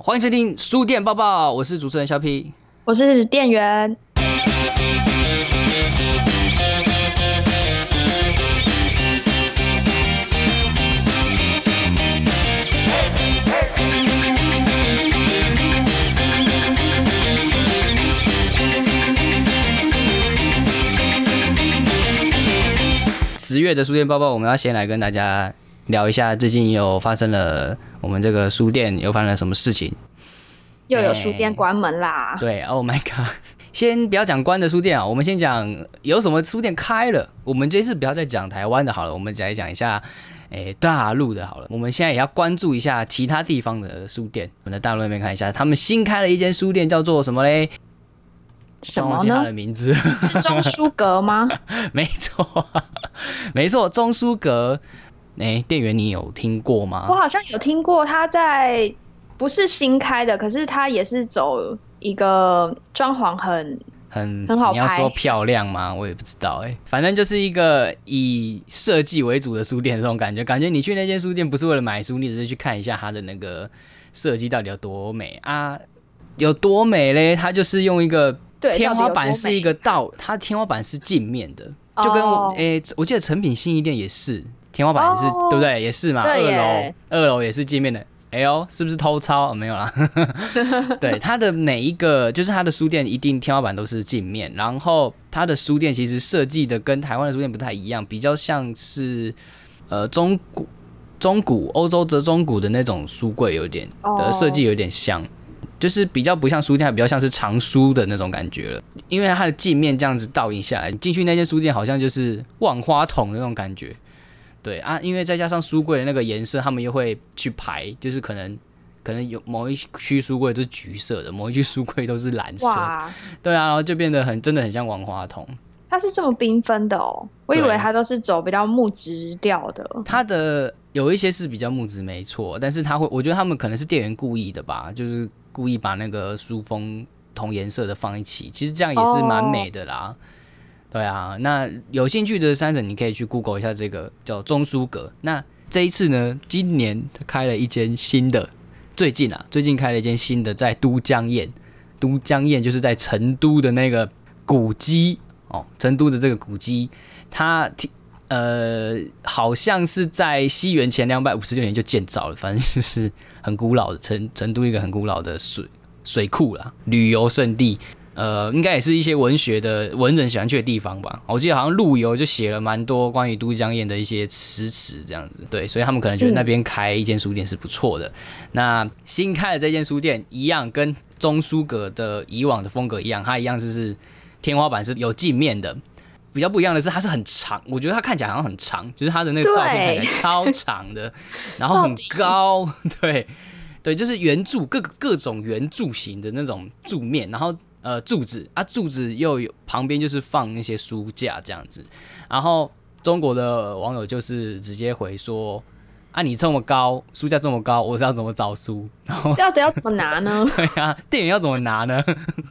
欢迎收听书店报报，我是主持人小 P。我是店员。十月的书店报报，我们要先来跟大家聊一下，最近有发生了我们这个书店又发生了什么事情？又有书店关门啦。对，Oh my god！先不要讲关的书店啊，我们先讲有什么书店开了。我们这次不要再讲台湾的好了，我们再讲一下，诶，大陆的好了。我们现在也要关注一下其他地方的书店。我们在大陆那边看一下，他们新开了一间书店，叫做什么嘞？什么呢？的名字是中书阁吗？没错，没错，中书阁。哎，店员，你有听过吗？我好像有听过，他在不是新开的，可是他也是走一个装潢很很很好。你要说漂亮吗？我也不知道哎，反正就是一个以设计为主的书店，这种感觉，感觉你去那间书店不是为了买书，你只是去看一下它的那个设计到底有多美啊？有多美嘞？它就是用一个。天花板是一个倒，它天花板是镜面的，就跟我诶，我记得成品新一店也是天花板也是，对不对？也是嘛。二楼二楼也是镜面的，哎呦，是不是偷抄？没有啦。对，它的每一个就是它的书店一定天花板都是镜面，然后它的书店其实设计的跟台湾的书店不太一样，比较像是呃中古中古欧洲的中古的那种书柜，有点的设计有点像。就是比较不像书店，比较像是藏书的那种感觉了，因为它的镜面这样子倒映下来，你进去那间书店好像就是万花筒的那种感觉。对啊，因为再加上书柜的那个颜色，他们又会去排，就是可能可能有某一区书柜都是橘色的，某一区书柜都是蓝色。对啊，然后就变得很真的很像万花筒。它是这么缤纷的哦，我以为它都是走比较木质调的。它的有一些是比较木质，没错，但是它会，我觉得他们可能是店员故意的吧，就是。故意把那个书封同颜色的放一起，其实这样也是蛮美的啦。对啊，那有兴趣的三婶，你可以去 Google 一下这个叫中书阁。那这一次呢，今年开了一间新的，最近啊，最近开了一间新的，在都江堰。都江堰就是在成都的那个古迹哦，成都的这个古迹，它呃好像是在西元前两百五十六年就建造了，反正就是。很古老的成成都一个很古老的水水库啦，旅游胜地，呃，应该也是一些文学的文人喜欢去的地方吧。我记得好像陆游就写了蛮多关于都江堰的一些诗词这样子，对，所以他们可能觉得那边开一间书店是不错的。那新开的这间书店一样，跟中书阁的以往的风格一样，它一样就是天花板是有镜面的。比较不一样的是，它是很长，我觉得它看起来好像很长，就是它的那个照片看起来超长的，然后很高，对对，就是圆柱各各种圆柱形的那种柱面，然后呃柱子啊柱子又有旁边就是放那些书架这样子，然后中国的网友就是直接回说。啊，你这么高，书架这么高，我是要怎么找书？然后要得要怎么拿呢？对啊，店员要怎么拿呢？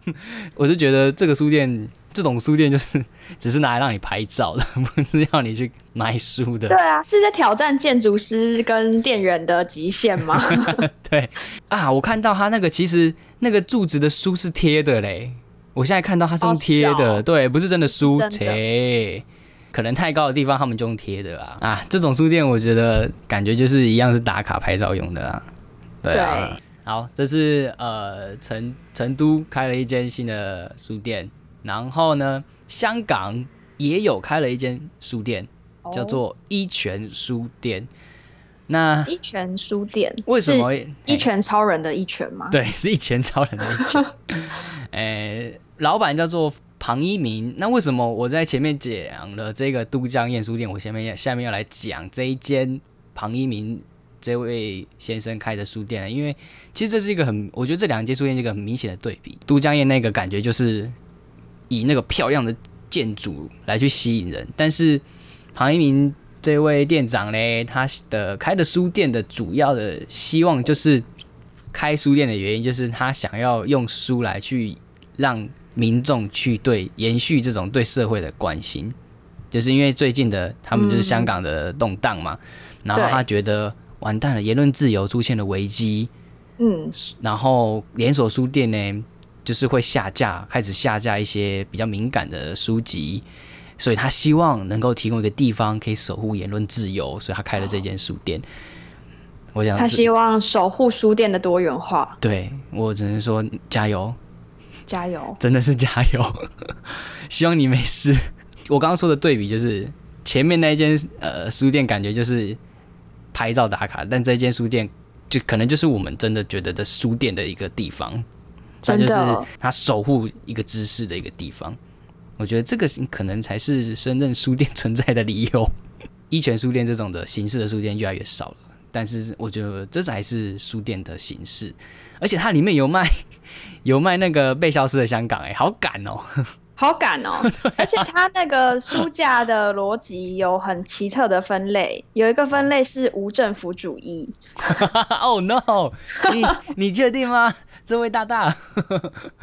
我就觉得这个书店，这种书店就是 只是拿来让你拍照的，不是要你去买书的。对啊，是在挑战建筑师跟店员的极限吗？对啊，我看到他那个其实那个柱子的书是贴的嘞，我现在看到它是用贴的，对，不是真的书贴。可能太高的地方，他们就用贴的啦。啊，这种书店我觉得感觉就是一样是打卡拍照用的啦。对啊，好，这是呃成成都开了一间新的书店，然后呢，香港也有开了一间书店，叫做一拳书店。那一拳书店为什么一拳超人的一拳吗？对，是一拳超人的一拳。哎，老板叫做。庞一鸣，那为什么我在前面讲了这个都江堰书店，我下面要下面要来讲这一间庞一鸣这位先生开的书店呢？因为其实这是一个很，我觉得这两间书店是一个很明显的对比。都江堰那个感觉就是以那个漂亮的建筑来去吸引人，但是庞一鸣这位店长呢，他的开的书店的主要的希望就是开书店的原因，就是他想要用书来去让。民众去对延续这种对社会的关心，就是因为最近的他们就是香港的动荡嘛，然后他觉得完蛋了，言论自由出现了危机，嗯，然后连锁书店呢，就是会下架，开始下架一些比较敏感的书籍，所以他希望能够提供一个地方可以守护言论自由，所以他开了这间书店。我想他希望守护书店的多元化，对我只能说加油，加油！真的是加油，希望你没事。我刚刚说的对比就是前面那一间呃书店，感觉就是拍照打卡，但这间书店就可能就是我们真的觉得的书店的一个地方，它就是它守护一个知识的一个地方。我觉得这个可能才是深圳书店存在的理由。一拳书店这种的形式的书店越来越少了，但是我觉得这才是书店的形式，而且它里面有卖 有卖那个被消失的香港、哎，好赶哦！好赶哦！而且它那个书架的逻辑有很奇特的分类，有一个分类是无政府主义，oh no！你你确定吗？这位大大，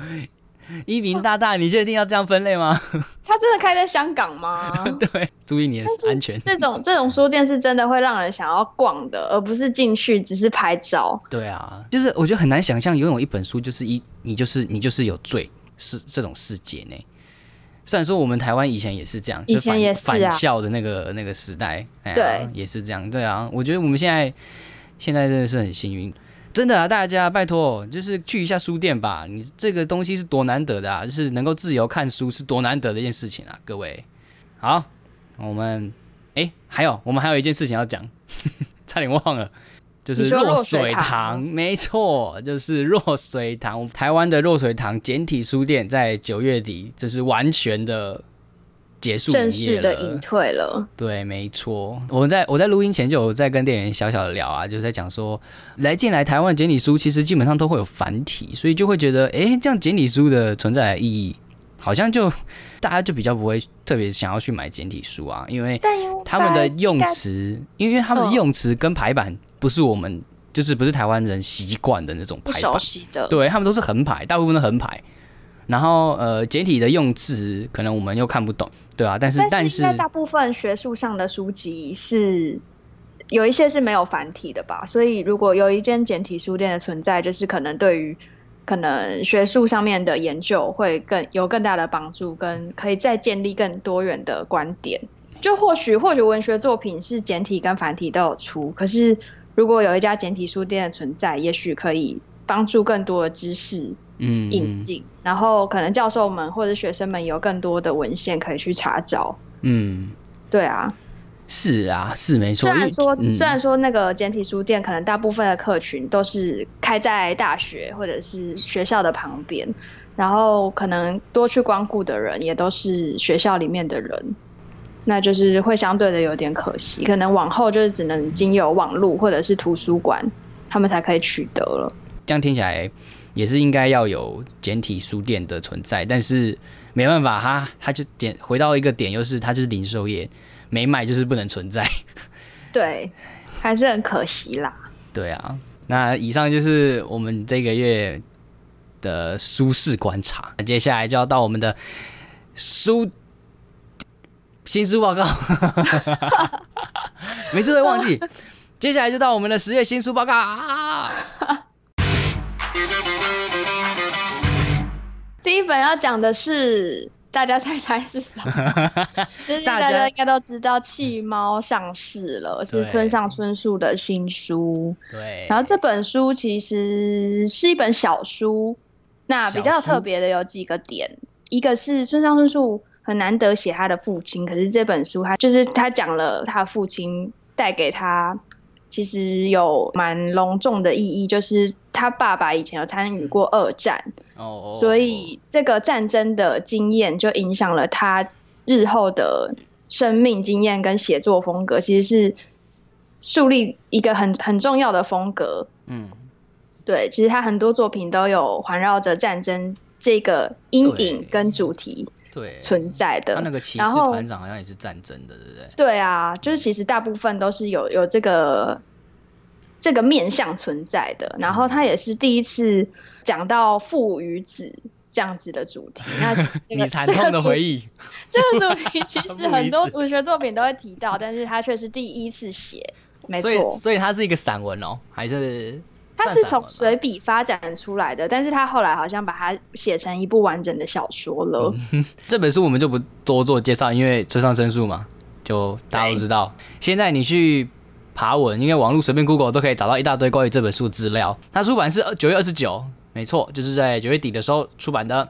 一鸣大大，你确定要这样分类吗？他真的开在香港吗？对，注意你的安全。这种这种书店是真的会让人想要逛的，而不是进去只是拍照。对啊，就是我觉得很难想象拥有一本书就是一你就是你就是有罪是这种世界呢。虽然说我们台湾以前也是这样，以前也是啊反校的那个那个时代，哎对也是这样。对啊，我觉得我们现在现在真的是很幸运，真的啊，大家拜托，就是去一下书店吧。你这个东西是多难得的啊，就是能够自由看书是多难得的一件事情啊，各位。好，我们哎、还有我们还有一件事情要讲，差点忘了。就是你说弱弱水水堂堂，没错，就是弱水堂。台湾的弱水堂简体书店在九月底，这是完全的结束正式的隐。退了，对，没错。我在我在录音前就有在跟店员小小的聊啊，就是在讲说，来进来台湾的简体书其实基本上都会有繁体，所以就会觉得，哎，这样简体书的存在的意义，好像就大家就比较不会特别想要去买简体书啊，因为他们的用词，因为他们的嗯用词跟排版不是我们，就是不是台湾人习惯的那种排版，对他们都是横排，大部分都横排。然后呃，简体的用字可能我们又看不懂，对啊，但是但是大部分学术上的书籍是有一些是没有繁体的吧，所以如果有一间简体书店的存在，就是可能对于可能学术上面的研究会更有更大的帮助，跟可以再建立更多元的观点。就或许或许文学作品是简体跟繁体都有出，可是如果有一家简体书店的存在，也许可以帮助更多的知识嗯嗯引进，然后可能教授们或者学生们有更多的文献可以去查找。嗯，对啊，是啊，是没错。虽然说、嗯虽然说那个简体书店可能大部分的客群都是开在大学或者是学校的旁边，然后可能多去光顾的人也都是学校里面的人，那就是会相对的有点可惜，可能往后就是只能经由网络或者是图书馆，他们才可以取得了。这样听起来也是应该要有简体书店的存在，但是没办法，它它就点回到一个点，又是它就是零售业，没买就是不能存在。对，还是很可惜啦。对啊，那以上就是我们这个月的书市观察，接下来就要到我们的书新书报告，每次都会忘记。接下来就到我们的十月新书报告第一本要讲的是，大家猜猜是什么？就是大家大家应该都知道，弃猫上市了，是村上春树的新书。对，然后这本书其实是一本小书，那比较特别的有几个点，一个是村上春树很难得写他的父亲，可是这本书他就是他讲了他父亲带给他其实有蛮隆重的意义，就是他爸爸以前有参与过二战，哦，哦所以这个战争的经验就影响了他日后的生命经验跟写作风格，其实是树立一个很很重要的风格。嗯，对，其实他很多作品都有环绕着战争这个阴影跟主题对，存在的。他那个骑士团长好像也是战争的，对不对？对啊，就是其实大部分都是有有这个这个面向存在的。然后他也是第一次讲到父与子这样子的主题。那其实这个你惨痛的回忆，这个主题其实 很多子文学作品都会提到，但是他却是第一次写，没错，所以它是一个散文哦，还是它是从随笔发展出来的，但是他后来好像把它写成一部完整的小说了。这本书我们就不多做介绍，因为村上春树嘛，就大家都知道。现在你去爬文，因为网络随便 Google 都可以找到一大堆关于这本书的资料。它出版是九月二十九，没错，就是在九月底的时候出版的。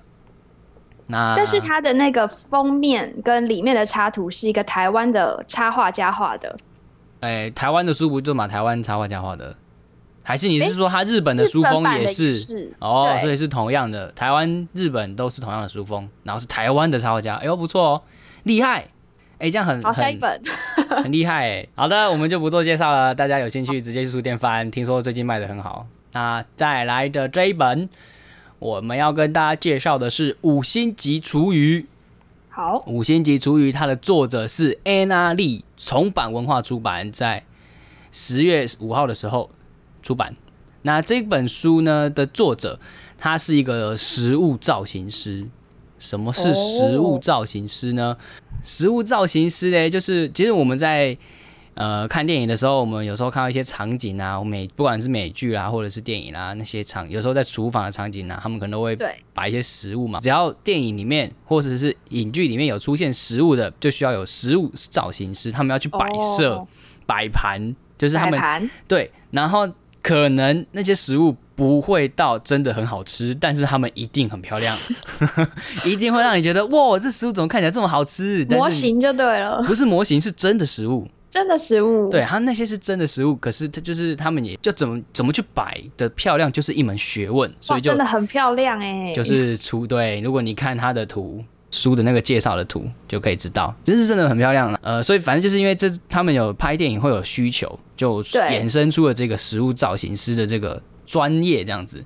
那但是它的那个封面跟里面的插图是一个台湾的插画家画的，哎，台湾的书不就嘛台湾插画家画的？还是你是说他日本的书风也是？是哦，对所以是同样的，台湾、日本都是同样的书风，然后是台湾的插画家，哎呦不错哦，厉害！哎，这样很好，下一很本 很厉害哎。好的，我们就不做介绍了，大家有兴趣直接去书店翻，听说最近卖的很好。那再来的这一本，我们要跟大家介绍的是《五星级厨余》。好，五星级厨余，它的作者是 Anna Lee，重版文化出版，在十月五号的时候出版。那这本书呢的作者，他是一个食物造型师。什么是食物造型师呢？食物造型师嘞，就是其实我们在呃看电影的时候，我们有时候看到一些场景啊，美不管是美剧啦，或者是电影啦，那些场有时候在厨房的场景啊，他们可能都会对，摆一些食物嘛。只要电影里面或者是影剧里面有出现食物的，就需要有食物造型师，他们要去摆设、哦摆盘，就是他们对，然后可能那些食物不会到真的很好吃，但是它们一定很漂亮，一定会让你觉得哇，这食物怎么看起来这么好吃？模型就对了，不是模型，是真的食物。真的食物，对，它那些是真的食物，可是它就是他们也就怎么怎么去摆的漂亮，就是一门学问，所，以就真的很漂亮哎，就是出对，如果你看它的图。书的那个介绍的图就可以知道，真是真的很漂亮了。呃，所以反正就是因为这他们有拍电影会有需求，就衍生出了这个食物造型师的这个专业这样子。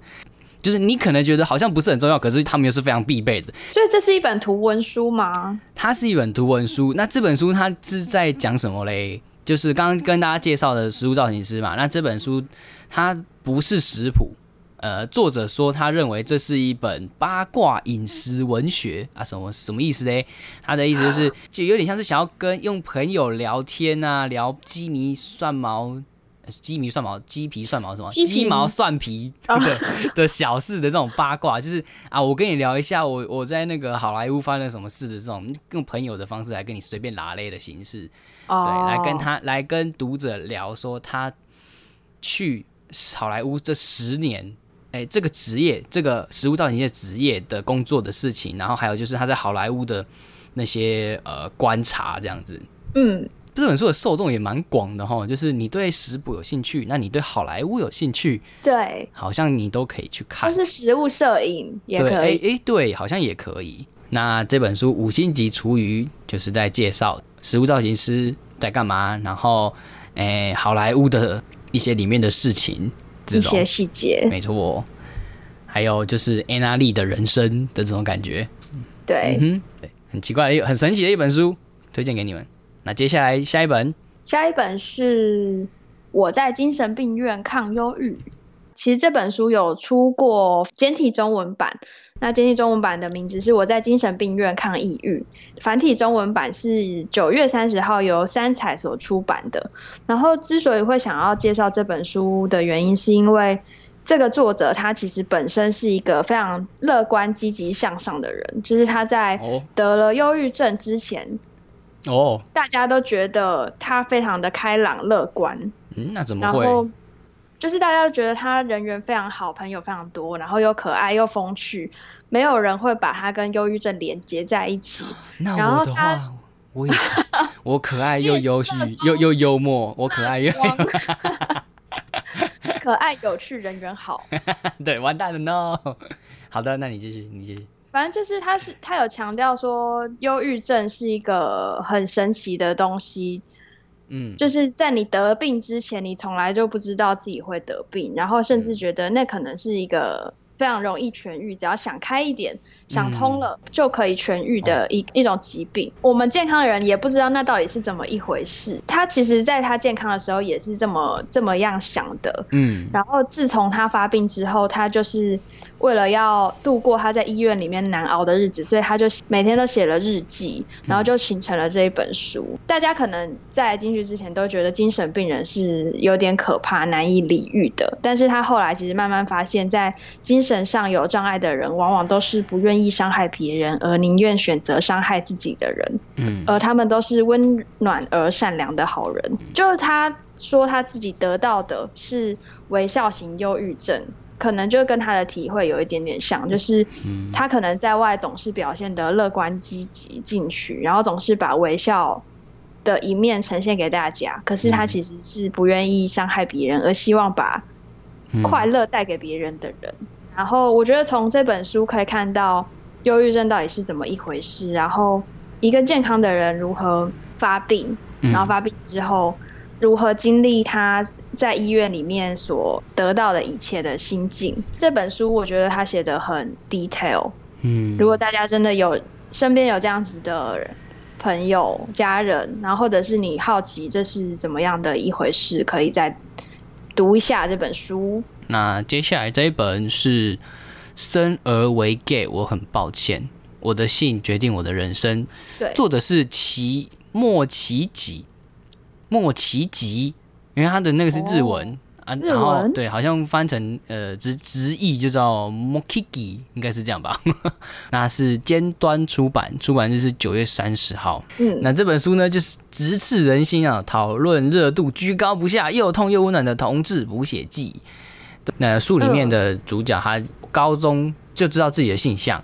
就是你可能觉得好像不是很重要，可是他们又是非常必备的。所以这是一本图文书吗？它是一本图文书，那这本书它是在讲什么嘞？就是刚刚跟大家介绍的食物造型师嘛。那这本书它不是食谱，呃，作者说他认为这是一本八卦饮食文学啊，什么什么意思嘞？他的意思就是，就有点像是想要跟用朋友聊天啊，聊鸡米蒜毛。呃鸡皮蒜毛、鸡皮蒜毛什么？鸡毛蒜皮哦的的小事的这种八卦，就是啊，我跟你聊一下我我在那个好莱坞发生什么事的这种，用朋友的方式来跟你随便拉勒的形式，哦，对，来跟他来跟读者聊说他去好莱坞这十年，哎，这个职业，这个食物造型的职业的工作的事情，然后还有就是他在好莱坞的那些呃观察这样子。嗯，这本书的受众也蛮广的哈，就是你对食谱有兴趣，那你对好莱坞有兴趣，对，好像你都可以去看就。是食物摄影也可以，哎，对，好像也可以。那这本书《五星级厨余》就是在介绍食物造型师在干嘛，然后，哎，好莱坞的一些里面的事情，一些细节，没错。还有就是安娜丽的人生的这种感觉，对。嗯哼，对，很奇怪很神奇的一本书，推荐给你们。那接下来下一本，下一本是我在精神病院抗忧郁。其实这本书有出过简体中文版，那简体中文版的名字是我在精神病院抗抑郁，繁体中文版是九月三十号由三彩所出版的。然后之所以会想要介绍这本书的原因，是因为这个作者他其实本身是一个非常乐观、积极向上的人，就是他在哦得了忧郁症之前，哦，大家都觉得他非常的开朗乐观，嗯，那怎么会？然后就是大家都觉得他人缘非常好，朋友非常多，然后又可爱又风趣，没有人会把他跟忧郁症连接在一起。然那我的后他话，我也，我可爱又忧郁又又幽默，我可爱又 可爱有趣，人缘好。对，完蛋了 no。好的，那你继续，你继续。反正就是他是他有强调说，忧郁症是一个很神奇的东西，嗯，就是在你得病之前，你从来就不知道自己会得病，然后甚至嗯觉得那可能是一个非常容易痊愈，只要想开一点。想通了就可以痊愈的一一种疾病，我们健康的人也不知道那到底是怎么一回事。他其实在他健康的时候也是这么这么样想的，嗯。然后自从他发病之后，他就是为了要度过他在医院里面难熬的日子，所以他就每天都写了日记，然后就形成了这一本书。大家可能在进去之前都觉得精神病人是有点可怕、难以理喻的，但是他后来其实慢慢发现，在精神上有障碍的人，往往都是不愿意。意伤害别人而宁愿选择伤害自己的人，嗯，而他们都是温暖而善良的好人。就是他说他自己得到的是微笑型忧郁症，可能就跟他的体会有一点点像，就是他可能在外总是表现得乐观积极进取，然后总是把微笑的一面呈现给大家，可是他其实是不愿意伤害别人，而希望把快乐带给别人的人。然后我觉得从这本书可以看到忧郁症到底是怎么一回事，然后一个健康的人如何发病，然后发病之后如何经历他在医院里面所得到的一切的心境。这本书我觉得他写的很 detail。嗯，如果大家真的有身边有这样子的朋友、家人，然后或者是你好奇这是怎么样的一回事，可以在。读一下这本书。那接下来这一本是《生而为 gay》，我很抱歉，我的性决定我的人生。对，作者是齐莫奇吉，莫奇吉，因为他的那个是日文。啊，然后对，好像翻成呃直直译就叫 Mokiki，应该是这样吧？那是尖端出版，出版日是九月三十号。嗯，那这本书呢，就是直刺人心啊，讨论热度居高不下，又痛又温暖的同志补血记。那书里面的主角，他高中就知道自己的性向，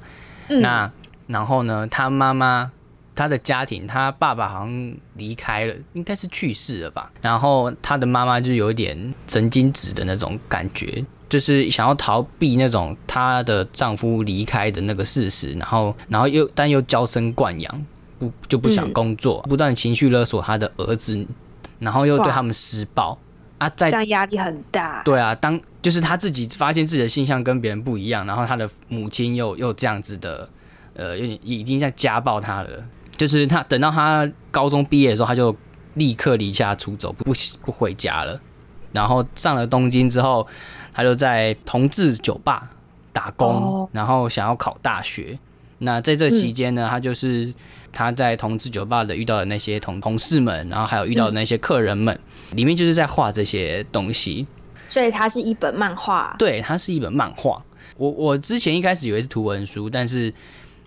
那然后呢，他妈妈。他的家庭，他爸爸好像离开了，应该是去世了吧。然后他的妈妈就有一点神经质的那种感觉，就是想要逃避那种她的丈夫离开的那个事实。然后，然后又但又娇生惯养，不就不想工作，不断情绪勒索他的儿子，然后又对他们施暴啊，在这样压力很大。对啊，当就是他自己发现自己的性向跟别人不一样，然后他的母亲又又这样子的，呃，有点已经在家暴他了。就是他等到他高中毕业的时候，他就立刻离家出走，不不回家了。然后上了东京之后，他就在同志酒吧打工，然后想要考大学。那在这期间呢，他就是他在同志酒吧的遇到的那些同同事们，然后还有遇到的那些客人们，里面就是在画这些东西。所以它是一本漫画。对，它是一本漫画。我我之前一开始以为是图文书，但是。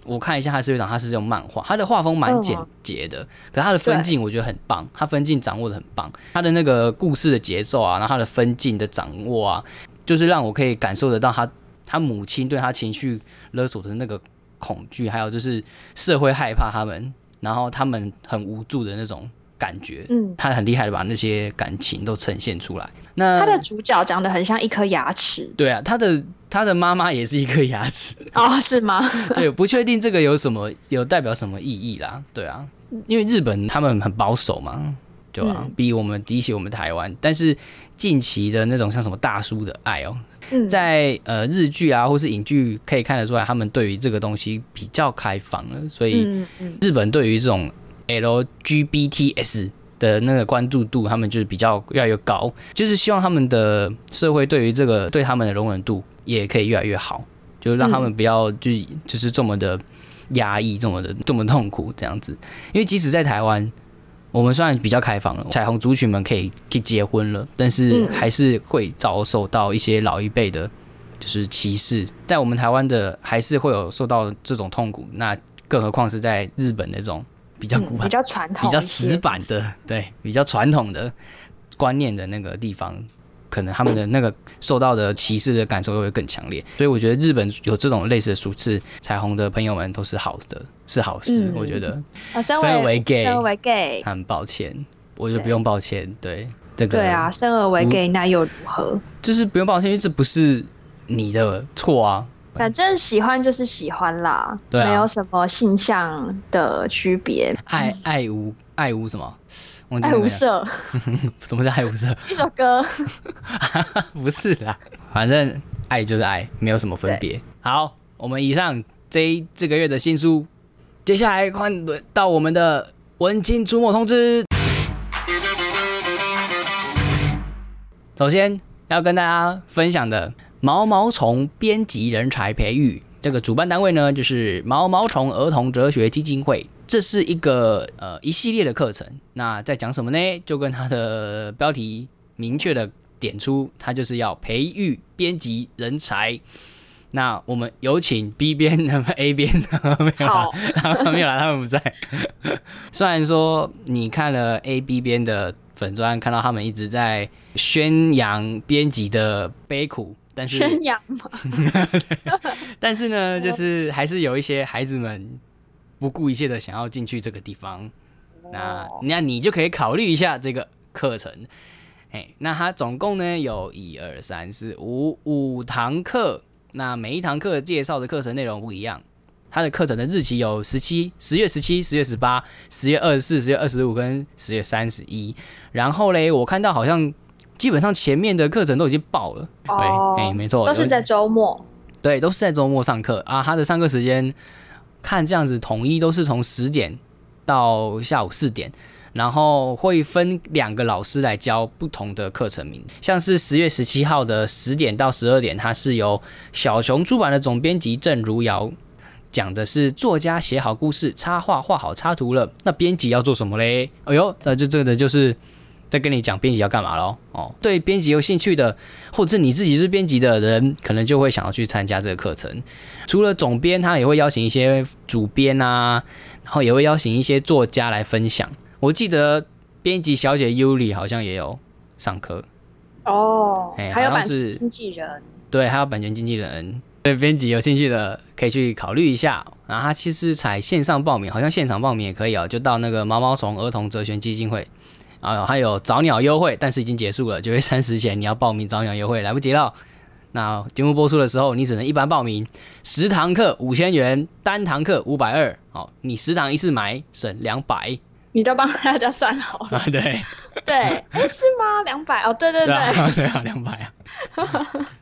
我看一下他是会长，他是用漫画，他的画风蛮简洁的，可他的分镜我觉得很棒，他分镜掌握的很棒，他的那个故事的节奏啊，然后他的分镜的掌握啊，就是让我可以感受得到他他母亲对他情绪勒索的那个恐惧，还有就是社会害怕他们，然后他们很无助的那种。感觉，嗯，他很厉害的把那些感情都呈现出来。那他的主角长得很像一颗牙齿。对啊，他的他的妈妈也是一颗牙齿。哦，是吗？对，不确定这个有什么有代表什么意义啦。对啊，因为日本他们很保守嘛，对吧？比我们比起我们台湾，但是近期的那种像什么大叔的爱哦，在呃日剧啊或是影剧可以看得出来，他们对于这个东西比较开放了。所以日本对于这种。LGBTS 的那个关注度，他们就是比较越来越高，就是希望他们的社会对于这个对他们的容忍度也可以越来越好，就让他们不要就就是这么的压抑，这么的这么痛苦这样子。因为即使在台湾，我们虽然比较开放了，彩虹族群们可以可以结婚了，但是还是会遭受到一些老一辈的，就是歧视。在我们台湾的，还是会有受到这种痛苦，那更何况是在日本那种。比较古板、比较传统、比较死板的，对，比较传统的观念的那个地方，可能他们的那个受到的歧视的感受会更强烈。所以我觉得日本有这种类似的数字彩虹的朋友们都是好的，是好事。我觉得，生而为 gay，为 gay，很抱歉，我就不用抱歉。对，这个对啊，生而为 gay 那又如何？就是不用抱歉，因为这不是你的错啊。反正喜欢就是喜欢啦，没有什么性向的区别。爱爱无爱无什么？爱无色？什么叫爱无色？一首歌？不是啦，反正爱就是爱，没有什么分别。好，我们以上这这个月的新书，接下来换轮到我们的文青出没通知。首先要跟大家分享的毛毛虫编辑人才培育，这个主办单位呢就是毛毛虫儿童哲学基金会。这是一个呃一系列的课程，那在讲什么呢？就跟它的标题明确的点出，它就是要培育编辑人才。那我们有请 B 编的 A 编的没有啦，没有啦，他们不在。虽然说你看了 A、B 编的粉砖，看到他们一直在宣扬编辑的悲苦，但是宣扬嘛，但是呢，就是还是有一些孩子们。不顾一切的想要进去这个地方，那那你就可以考虑一下这个课程。哎，那它总共呢有一二三四五五堂课，那每一堂课介绍的课程内容不一样。它的课程的日期有十七十月十七、十月十八、十月二十四、十月二十五跟十月三十一。然后嘞，我看到好像基本上前面的课程都已经爆了。对，哎，没错，都是在周末。对，都是在周末上课啊。他的上课时间。看这样子，统一都是从十点到下午四点，然后会分两个老师来教不同的课程名。像是十月十七号的十点到十二点，它是由小熊出版的总编辑郑如瑶讲的是作家写好故事，插画画好插图了，那编辑要做什么嘞？哎呦，那就这个的就是。在跟你讲编辑要干嘛喽？哦，对编辑有兴趣的，或者你自己是编辑的人，可能就会想要去参加这个课程。除了总编，他也会邀请一些主编啊，然后也会邀请一些作家来分享。我记得编辑小姐 Yuli 好像也有上课哦，还有版权经纪人，对，还有版权经纪人。对编辑有兴趣的，可以去考虑一下。然后他其实采线上报名，好像现场报名也可以哦，就到那个毛毛虫儿童哲学基金会。啊，还有早鸟优惠，但是已经结束了，九月 三十前你要报名早鸟优惠来不及了。那节目播出的时候，你只能一般报名，十堂课五千元，单堂课五百二。好，你十堂一次买省两百。你都帮大家算好了。对对，是吗？两百哦，对对对，对啊，两百啊。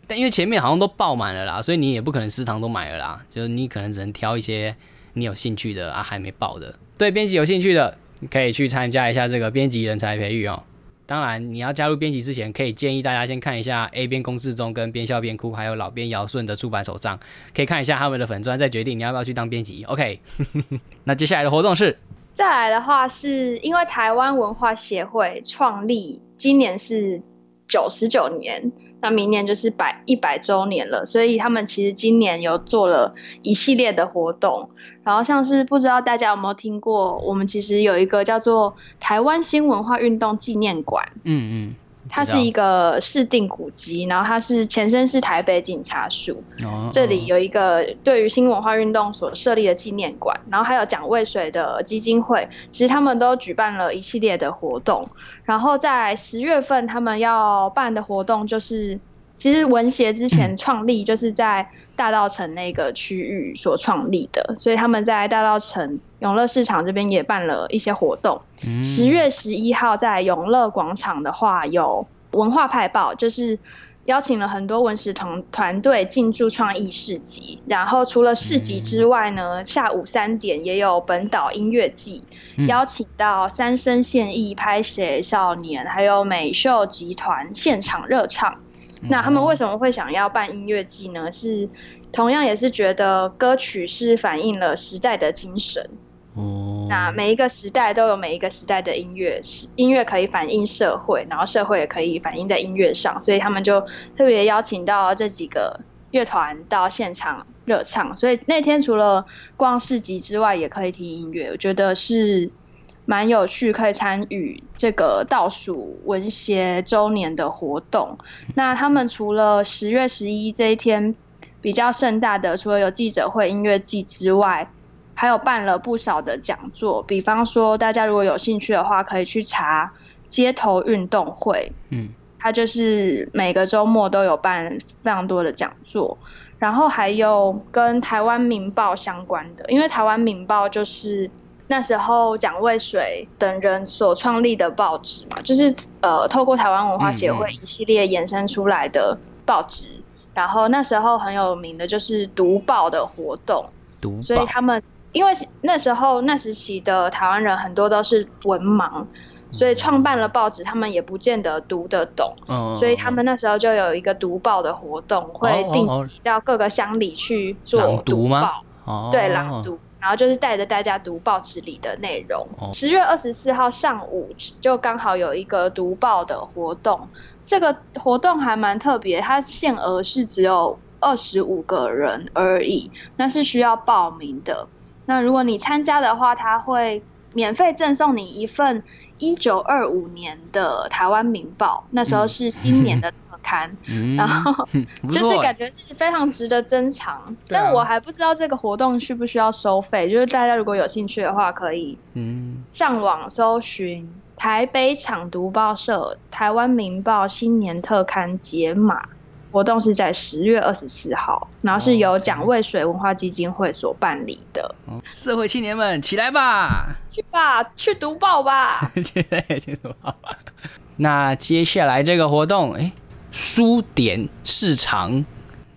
但因为前面好像都爆满了啦，所以你也不可能十堂都买了啦，就是你可能只能挑一些你有兴趣的啊，还没报的。对编辑有兴趣的。可以去参加一下这个编辑人才培育哦。当然，你要加入编辑之前，可以建议大家先看一下 A 编公式中跟边笑边哭，还有老边尧顺的出版手账，可以看一下他们的粉砖，再决定你要不要去当编辑。OK，那接下来的活动是，再来的话是因为台湾文化协会创立，今年是。九十九年，那明年就是百一百周年了，所以他们其实今年有做了一系列的活动，然后像是不知道大家有没有听过，我们其实有一个叫做台湾新文化运动纪念馆，嗯嗯。它是一个市定古迹，然后它是前身是台北警察署，这里有一个对于新文化运动所设立的纪念馆，然后还有蒋渭水的基金会，其实他们都举办了一系列的活动，然后在十月份他们要办的活动就是。其实文协之前创立就是在大道城那个区域所创立的，所以他们在大道城永乐市场这边也办了一些活动。十月十一号在永乐广场的话有文化派报，就是邀请了很多文史团团队进驻创意市集。然后除了市集之外呢，下午三点也有本岛音乐季，邀请到三生现役拍写少年，还有美秀集团现场热唱。那他们为什么会想要办音乐季呢？是同样也是觉得歌曲是反映了时代的精神。哦，那每一个时代都有每一个时代的音乐，音乐可以反映社会，然后社会也可以反映在音乐上，所以他们就特别邀请到这几个乐团到现场热唱。所以那天除了逛市集之外，也可以听音乐，我觉得是。蛮有趣，可以参与这个倒数文学周年的活动。那他们除了十月十一这一天比较盛大的，除了有记者会、音乐季之外，还有办了不少的讲座。比方说，大家如果有兴趣的话，可以去查街头运动会。嗯，它就是每个周末都有办非常多的讲座，然后还有跟台湾民报相关的，因为台湾民报就是。那时候蒋渭水等人所创立的报纸嘛，就是呃透过台湾文化协会一系列延伸出来的报纸，然后那时候很有名的就是读报的活动，读所以他们因为那时候那时期的台湾人很多都是文盲，所以创办了报纸，他们也不见得读得懂，嗯所以他们那时候就有一个读报的活动，会定哦期到各个乡里去做朗读吗？报。哦。对，朗读，然后就是带着大家读报纸里的内容哦。十、月二十四号上午就刚好有一个读报的活动，这个活动还蛮特别，它限额是只有二十五个人而已，那是需要报名的。那如果你参加的话，它会免费赠送你一份一九二五年的台湾民报，那时候是新年的特刊。嗯，然后就是感觉是非常值得珍藏，但我还不知道这个活动需不需要收费。就是大家如果有兴趣的话，可以嗯，上网搜寻台北场读报社台湾民报新年特刊解码。活动是在十月二十四号，然后是由蒋渭水文化基金会所办理的。哦社会青年们起来吧！去吧，去读报吧！现在已经读好了。那接下来这个活动，哎，书点市场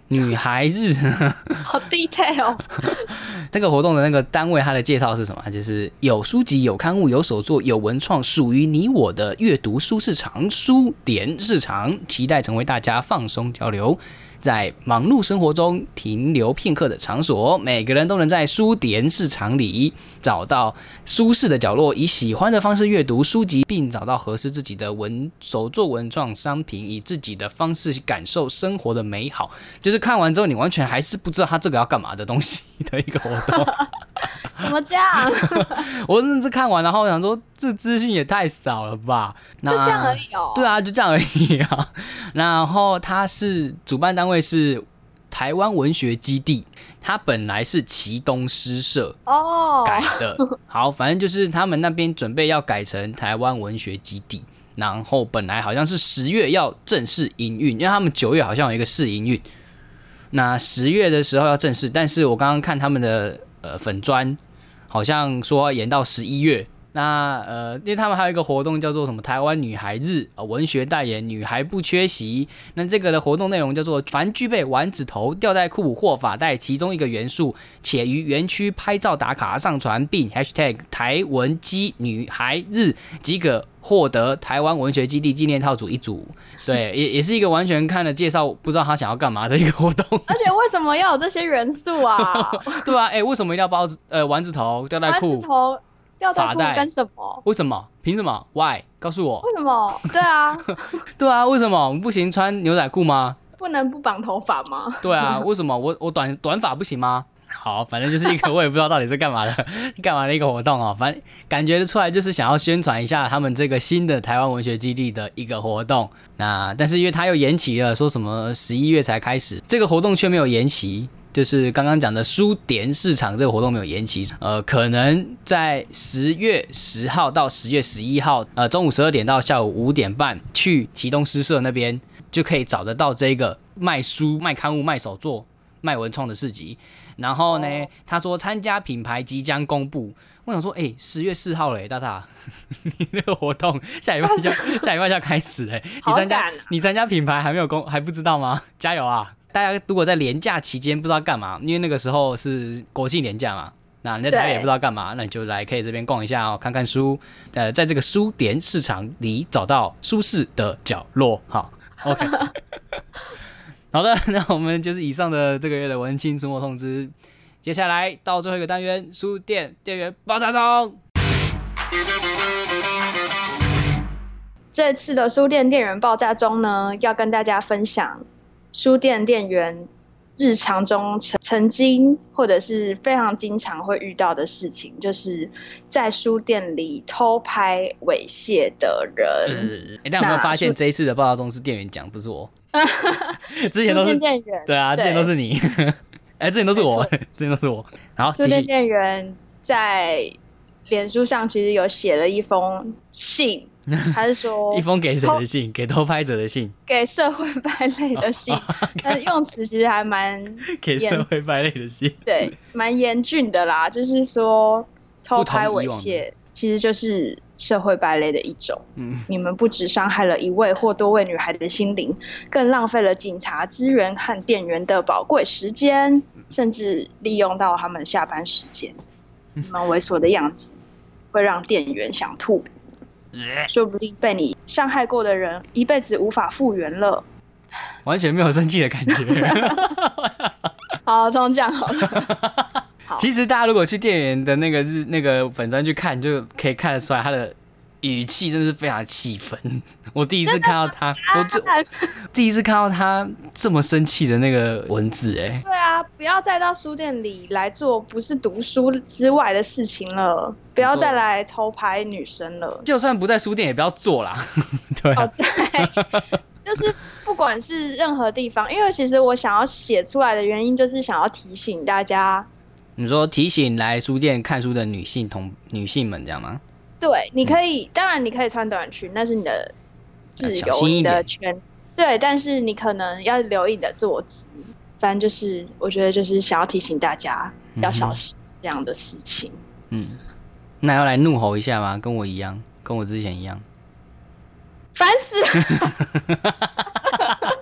女孩日，好 detail，这个活动的那个单位，它的介绍是什么？就是有书籍、有刊物、有手作、有文创，属于你我的阅读书市场、书点市场，期待成为大家放松交流。在忙碌生活中停留片刻的场所，每个人都能在书店市场里找到舒适的角落，以喜欢的方式阅读书籍，并找到合适自己的文手作文创商品，以自己的方式感受生活的美好。就是看完之后，你完全还是不知道他这个要干嘛的东西的一个活动。怎么这样？我真的是看完，然后我想说，这资讯也太少了吧？那就这样而已哦。对啊，就这样而已啊。然后它是主办单位是台湾文学基地，它本来是旗东诗社哦，改的。好，反正就是他们那边准备要改成台湾文学基地，然后本来好像是十月要正式营运，因为他们九月好像有一个试营运，那十月的时候要正式，但是我刚刚看他们的呃粉砖，好像说要延到十一月。那呃，因为他们还有一个活动叫做什么台湾女孩日呃文学代言女孩不缺席。那这个的活动内容叫做凡具备丸子头、吊带裤或发带其中一个元素，且于园区拍照打卡上传，并 #hashtag 台文基女孩日即可获得台湾文学基地纪念套组一组。对，也也是一个完全看了介绍不知道他想要干嘛的一个活动。而且为什么要有这些元素啊？对啊，哎、为什么一定要包子呃丸子头、吊带丸子裤？头、吊带裤跟什么？为什么？凭什么？Why？告诉我。为什么？对啊，对啊，为什么我们不行穿牛仔裤吗？不能不绑头发吗？对啊，为什么我我短短发不行吗？好，反正就是一个我也不知道到底是干嘛的，干嘛的一个活动哦。反正感觉得出来，就是想要宣传一下他们这个新的台湾文学基地的一个活动。那但是因为他又延期了，说什么十一月才开始，这个活动却没有延期。就是刚刚讲的书典市场这个活动没有延期，呃，可能在十月十号到十月十一号，呃，中午十二点到下午五点半，去启东诗社那边就可以找得到这个卖书、卖刊物、卖手作、卖文创的市集。然后呢，他说参加品牌即将公布。我想说，哎、十月四号嘞，大大，你那个活动下礼拜就 下礼拜就要开始嘞，你好参加啊你参加品牌还没有公还不知道吗？加油啊！大家如果在年假期间不知道干嘛，因为那个时候是国庆年假嘛，那你在台北也不知道干嘛，那你就来可以这边逛一下哦，看看书，呃，在这个书店市场里找到舒适的角落。好，OK。好的，那我们就是以上的这个月的文青出没通知。接下来到最后一个单元，书店店员爆炸中。这次的书店店员爆炸中呢，要跟大家分享书店店员日常中曾曾经或者是非常经常会遇到的事情，就是在书店里偷拍猥亵的呃人。，哎，大家有没有那发现这一次的报道中是店员讲，不是我？之前都是对啊，之前都是你，哎，之前都是我，之前都是我。好，继续。书店店员在脸书上其实有写了一封信，他是说一封给谁的信？给偷拍者的信，给社会败类的信，但用词其实还蛮给社会败类的信。对蛮严峻的啦，就是说偷拍猥亵，其实就是社会败类的一种。嗯，你们不只伤害了一位或多位女孩的心灵，更浪费了警察资源和店员的宝贵时间，甚至利用到他们下班时间。你们猥琐的样子会让店员想吐，说不定被你伤害过的人一辈子无法复原了。完全没有生气的感觉。好，这样讲好了。好其实大家如果去店员的那个日那个粉专去看，就可以看得出来他的语气真的是非常气愤。我第一次看到他，我就第一次看到他这么生气的那个文字、哎，对啊，不要再到书店里来做不是读书之外的事情了，不要再来偷拍女生了。就算不在书店也不要做啦。对啊、哦，对，就是不管是任何地方，因为其实我想要写出来的原因，就是想要提醒大家，你说提醒来书店看书的女性同女性们，这样吗？对，你可以，当然你可以穿短裙，那是你的自由，的点权，对，但是你可能要留意你的坐姿。反正就是，我觉得就是想要提醒大家要小心这样的事情。嗯，那要来怒吼一下吗？跟我一样，跟我之前一样。烦死了！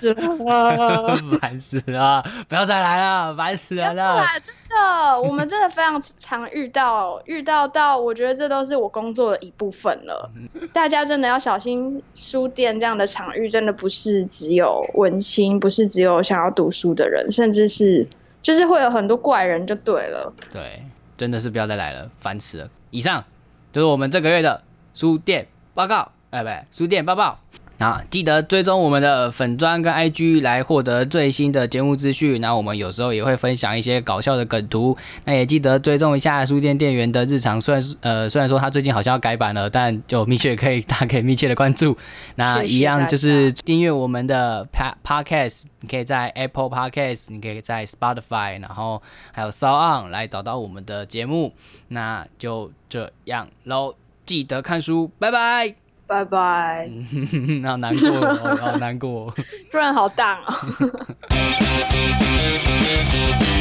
是了，烦死了！不要再来了，烦死人了！啊，真的，我们真的非常常遇到，遇到到，我觉得这都是我工作的一部分了。大家真的要小心，书店这样的场域真的不是只有文青，不是只有想要读书的人，甚至是就是会有很多怪人，就对了。对，真的是不要再来了，烦死了。以上就是我们这个月的书店报告，哎，不对，书店报报。啊，记得追踪我们的粉砖跟 IG 来获得最新的节目资讯。那我们有时候也会分享一些搞笑的梗图。那也记得追踪一下书店店员的日常。虽然呃虽然说他最近好像要改版了，但就密切可以大家可以密切的关注。那一样就是订阅我们的 podcast，你可以在 Apple Podcast，你可以在 Spotify，然后还有 s o On 来找到我们的节目。那就这样喽，记得看书，拜拜。拜拜，好难过，好难过，突然好大。